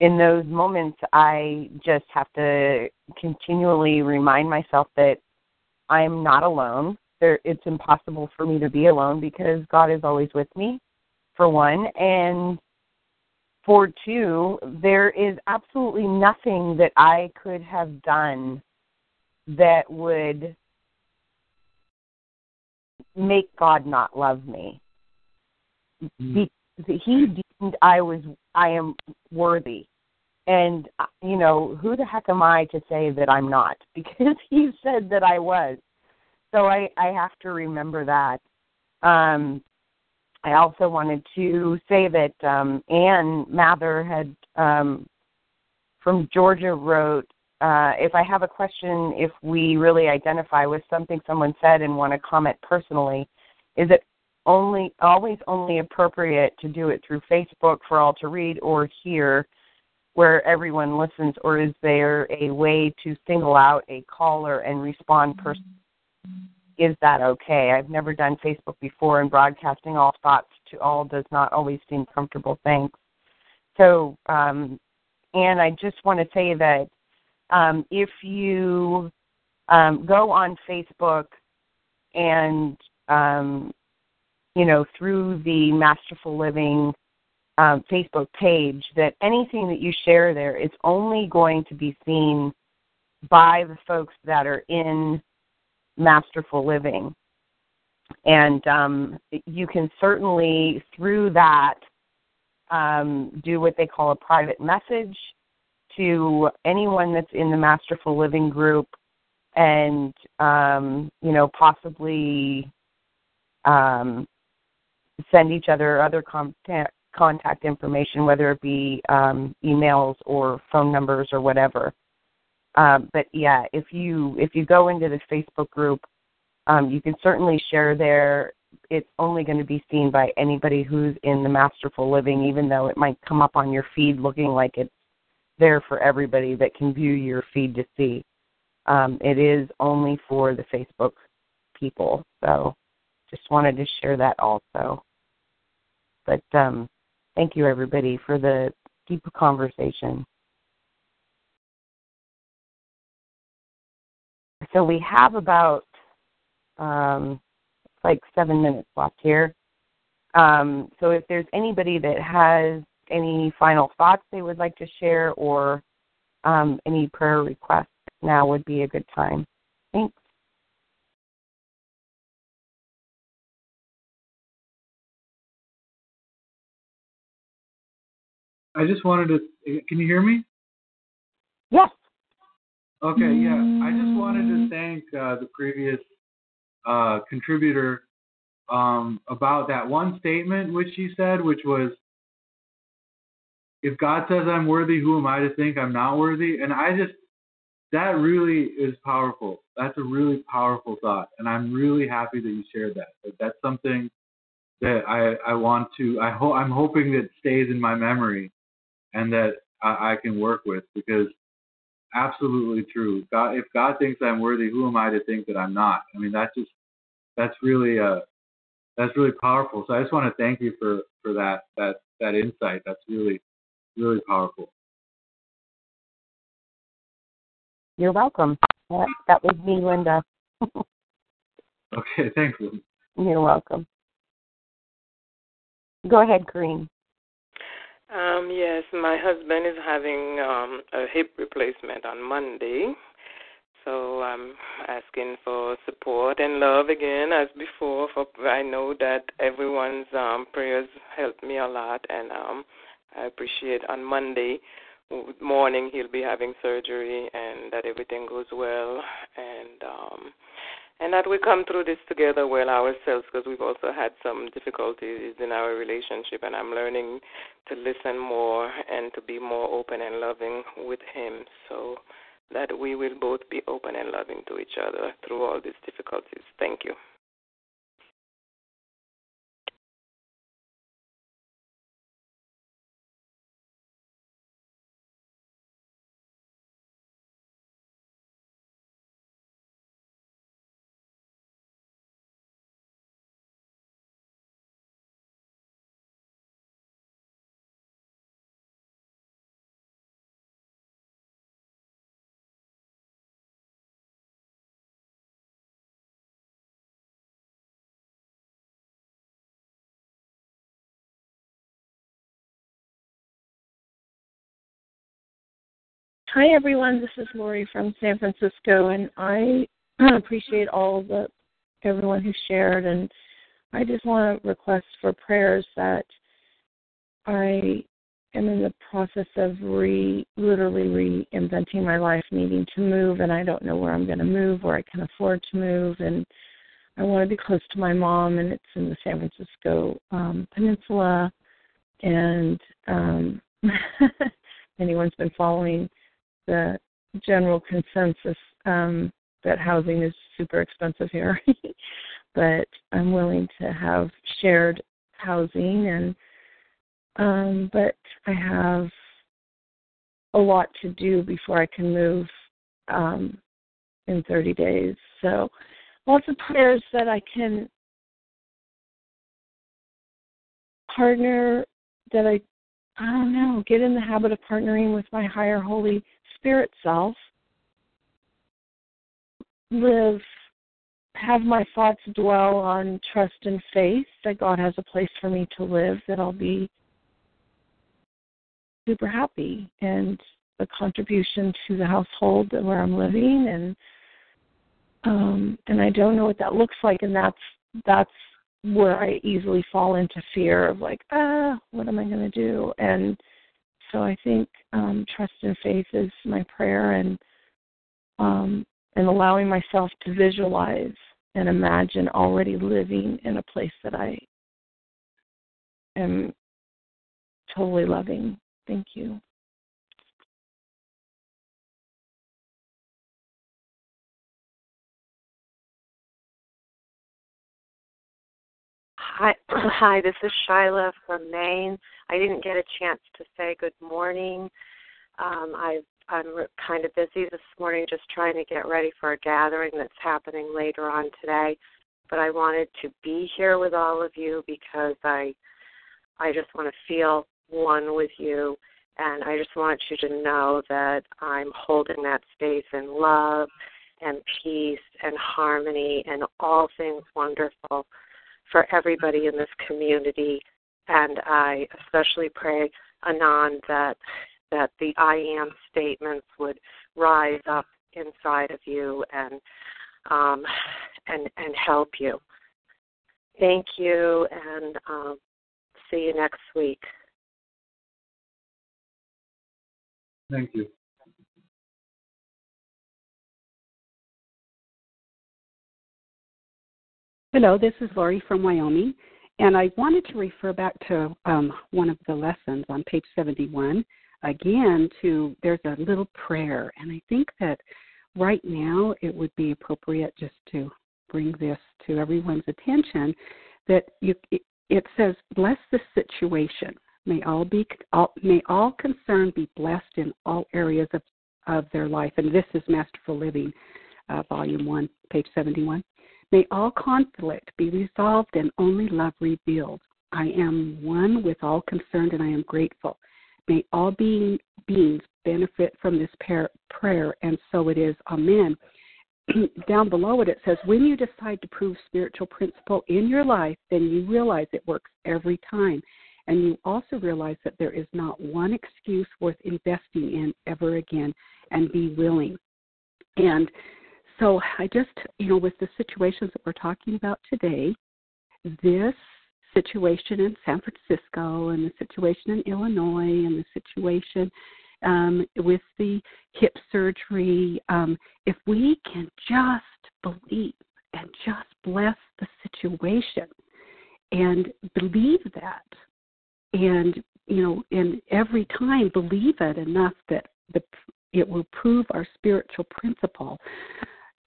[SPEAKER 2] in those moments, I just have to continually remind myself that I'm not alone. There, it's impossible for me to be alone because God is always with me, for one. And for two, there is absolutely nothing that I could have done that would make God not love me. Be, he deemed I was I am worthy. And uh, you know, who the heck am I to say that I'm not? Because he said that I was. So I I have to remember that. Um I also wanted to say that um Anne Mather had um from Georgia wrote uh, if I have a question, if we really identify with something someone said and want to comment personally, is it only always only appropriate to do it through Facebook for all to read or hear where everyone listens, or is there a way to single out a caller and respond personally? Is that okay? I've never done Facebook before, and broadcasting all thoughts to all does not always seem comfortable. Thanks. So, um, and I just want to say that um, if you um, go on Facebook and um, you know through the Masterful Living um, Facebook page, that anything that you share there is only going to be seen by the folks that are in Masterful Living, and um, you can certainly through that um, do what they call a private message to anyone that's in the Masterful Living group and um, you know possibly um, send each other other contact contact information, whether it be um, emails or phone numbers or whatever. Um, but yeah, if you if you go into the Facebook group, um, you can certainly share there. It's only going to be seen by anybody who's in the Masterful Living, even though it might come up on your feed looking like it's there for everybody that can view your feed to see. Um, it is only for the Facebook people. So just wanted to share that also. But um, thank you, everybody, for the deep conversation. So we have about um, like seven minutes left here. Um, so if there's anybody that has any final thoughts they would like to share or um, any prayer requests, now would be a good time. Thanks.
[SPEAKER 11] I just wanted to. Can you hear me?
[SPEAKER 2] Yes.
[SPEAKER 11] Okay, yeah. I just wanted to thank uh, the previous uh, contributor um, about that one statement which she said, which was, if God says I'm worthy, who am I to think I'm not worthy? And I just, that really is powerful. That's a really powerful thought. And I'm really happy that you shared that. that that's something that I, I want to, I hope, I'm hoping that stays in my memory and that I, I can work with because absolutely true. God, if God thinks I'm worthy, who am I to think that I'm not? I mean, that's just, that's really, uh, that's really powerful. So I just want to thank you for, for that, that, that insight. That's really, really powerful.
[SPEAKER 2] You're welcome. That, that was me, Linda.
[SPEAKER 11] okay, thanks, Linda.
[SPEAKER 2] You're welcome. Go ahead, Corrine.
[SPEAKER 13] Um, yes, my husband is having um, a hip replacement on Monday. So I'm asking for support and love again as before. For I know that everyone's um, prayers helped me a lot, and um, I appreciate on Monday morning he'll be having surgery and that everything goes well and um and that we come through this together well ourselves because we've also had some difficulties in our relationship, and I'm learning to listen more and to be more open and loving with him so that we will both be open and loving to each other through all these difficulties. Thank you.
[SPEAKER 16] Hi, everyone. This is Lori from San Francisco, and I appreciate all the everyone who shared. And I just want to request for prayers that I am in the process of re literally reinventing my life, needing to move, and I don't know where I'm going to move, where I can afford to move, and I want to be close to my mom, and it's in the San Francisco um, Peninsula. And um, anyone's been following the general consensus um, that housing is super expensive here, but I'm willing to have shared housing and um, but I have a lot to do before I can move um, in 30 days. So lots of prayers that I can partner that I I don't know, get in the habit of partnering with my higher holy spirit self, live, have my thoughts dwell on trust and faith that God has a place for me to live, that I'll be super happy and a contribution to the household where I'm living and um and I don't know what that looks like and that's that's where I easily fall into fear of like, ah, what am I going to do? And so I think um, trust and faith is my prayer, and um, and allowing myself to visualize and imagine already living in a place that I am totally loving. Thank you.
[SPEAKER 17] Hi, hi. This is Shyla from Maine. I didn't get a chance to say good morning. Um, I, I'm kind of busy this morning, just trying to get ready for a gathering that's happening later on today. But I wanted to be here with all of you because I, I just want to feel one with you, and I just want you to know that I'm holding that space in love and peace and harmony and all things wonderful for everybody in this community. And I especially pray, Anand, that that the I am statements would rise up inside of you and um, and and help you. Thank you, and um, see you next week.
[SPEAKER 11] Thank you.
[SPEAKER 10] Hello, this is Lori from Wyoming, and I wanted to refer back to um, one of the lessons on page 71. Again, to there's a little prayer, and I think that right now it would be appropriate just to bring this to everyone's attention. That you, it, says, "Bless the situation. May all be all, may all concerned be blessed in all areas of of their life." And this is Masterful Living, uh, Volume One, page 71. May all conflict be resolved and only love revealed. I am one with all concerned and I am grateful. May all being, beings benefit from this prayer, and so it is. Amen. Down below it, it says, When you decide to prove spiritual principle in your life, then you realize it works every time. And you also realize that there is not one excuse worth investing in ever again, and be willing. And so I just, you know, with the situations that we're talking about today, this situation in San Francisco and the situation in Illinois and the situation um, with the hip surgery, um, if we can just believe and just bless the situation and believe that. And, you know, and every time believe it enough that the, it will prove our spiritual principle.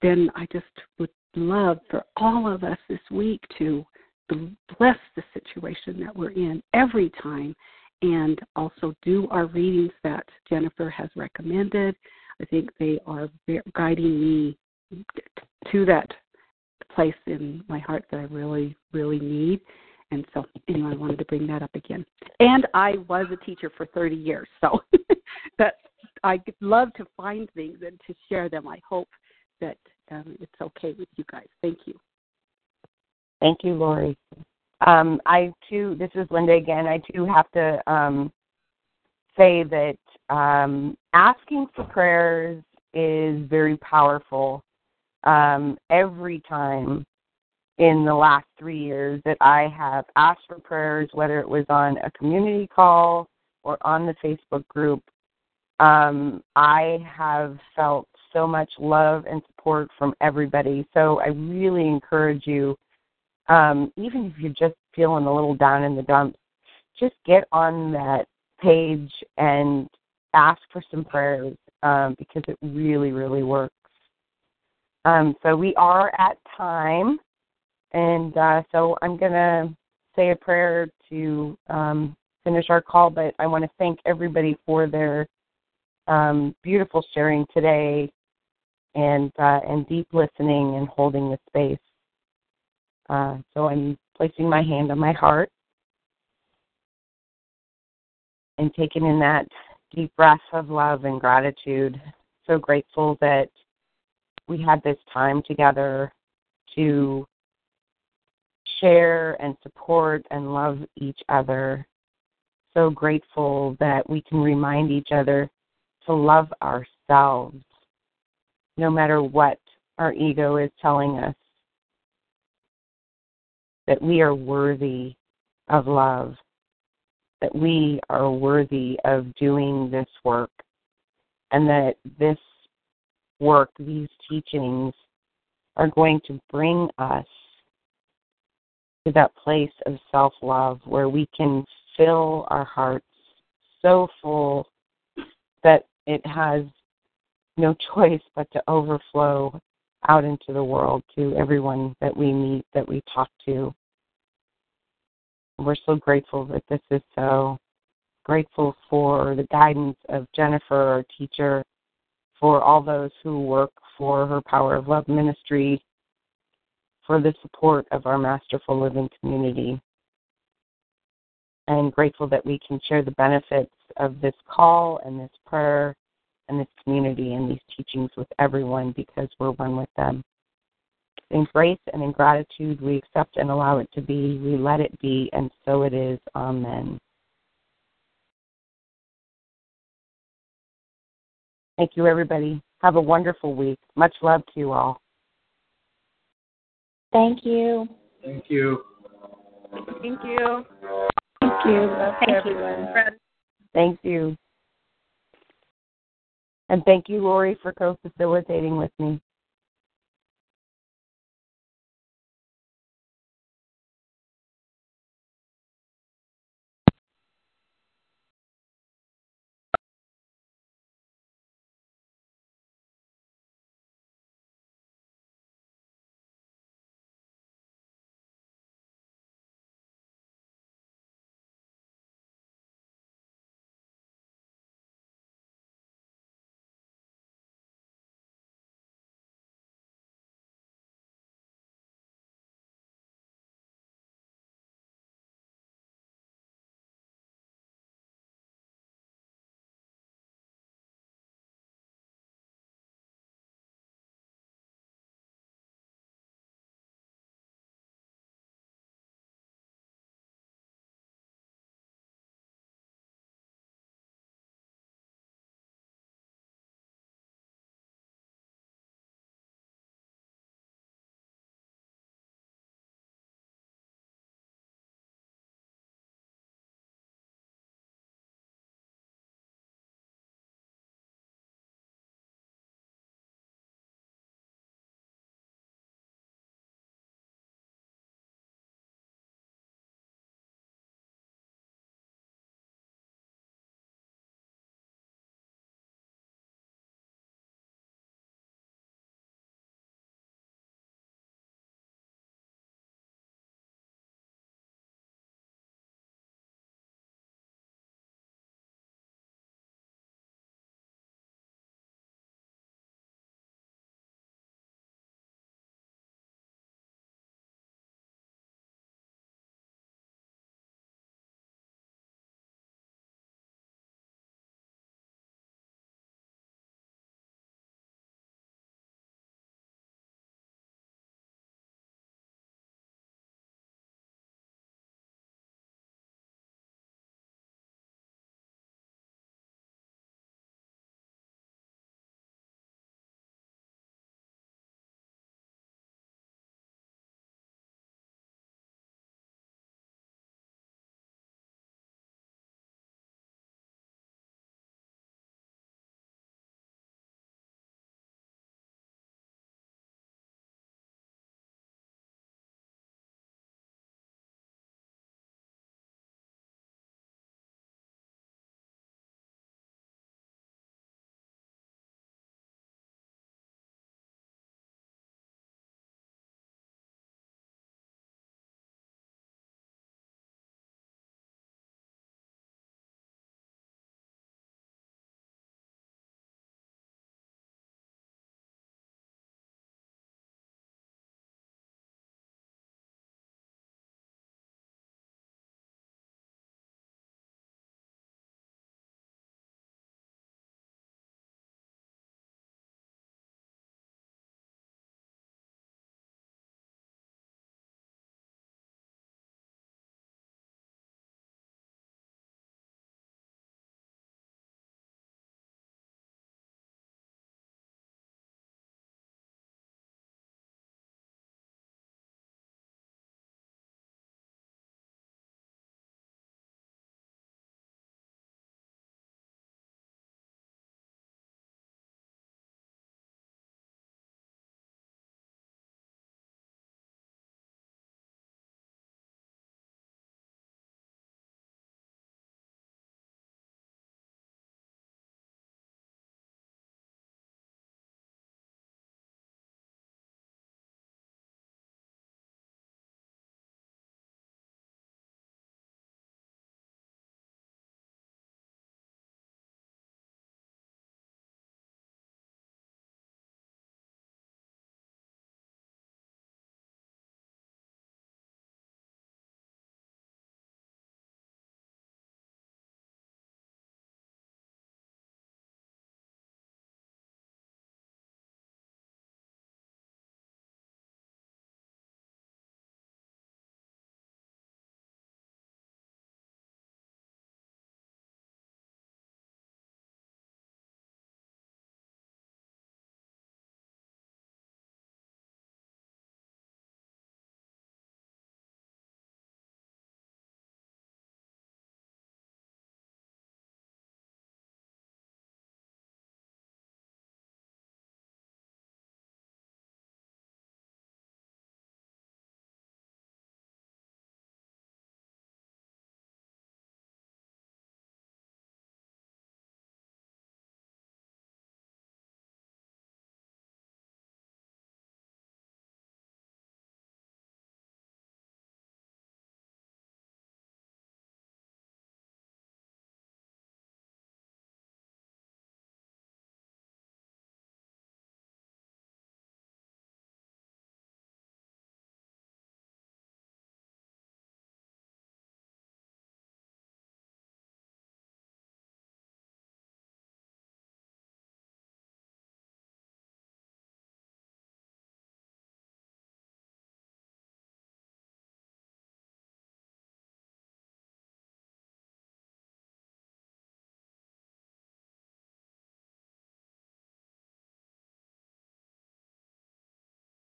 [SPEAKER 10] Then I just would love for all of us this week to bless the situation that we're in every time and also do our readings that Jennifer has recommended. I think they are guiding me to that place in my heart that I really, really need. And so, anyway, I wanted to bring that up again. And I was a teacher for 30 years, so that I love to find things and to share them. I hope that um, it's okay with you guys. Thank you.
[SPEAKER 2] Thank you, Lori. Um, I too, this is Linda again. I too have to um, say that um, asking for prayers is very powerful. Um, every time in the last three years that I have asked for prayers, whether it was on a community call or on the Facebook group, um, I have felt so much love and support from everybody. So I really encourage you, um, even if you're just feeling a little down in the dumps, just get on that page and ask for some prayers um, because it really, really works. Um, so we are at time, and uh, so I'm going to say a prayer to um, finish our call, but I want to thank everybody for their um, beautiful sharing today and uh, and deep listening and holding the space. Uh, so I'm placing my hand on my heart and taking in that deep breath of love and gratitude. So grateful that we had this time together to share and support and love each other. So grateful that we can remind each other to love ourselves no matter what our ego is telling us. That we are worthy of love, that we are worthy of doing this work, and that this work, these teachings, are going to bring us to that place of self love where we can fill our hearts so full that it has no choice but to overflow out into the world to everyone that we meet, that we talk to. We're so grateful that this is so. Grateful for the guidance of Jennifer, our teacher, for all those who work for her Power of Love ministry, for the support of our Masterful Living community. And grateful that we can share the benefits of this call and this prayer and this community and these teachings with everyone because we're one with them. In grace and in gratitude, we accept and allow it to be. We let it be, and so it is. Amen. Thank you, everybody. Have a wonderful week. Much love to you all.
[SPEAKER 5] Thank you.
[SPEAKER 11] Thank you.
[SPEAKER 12] Thank you.
[SPEAKER 5] Thank you.
[SPEAKER 12] Thank you.
[SPEAKER 2] Thank you. And thank you, Lori, for co facilitating with me.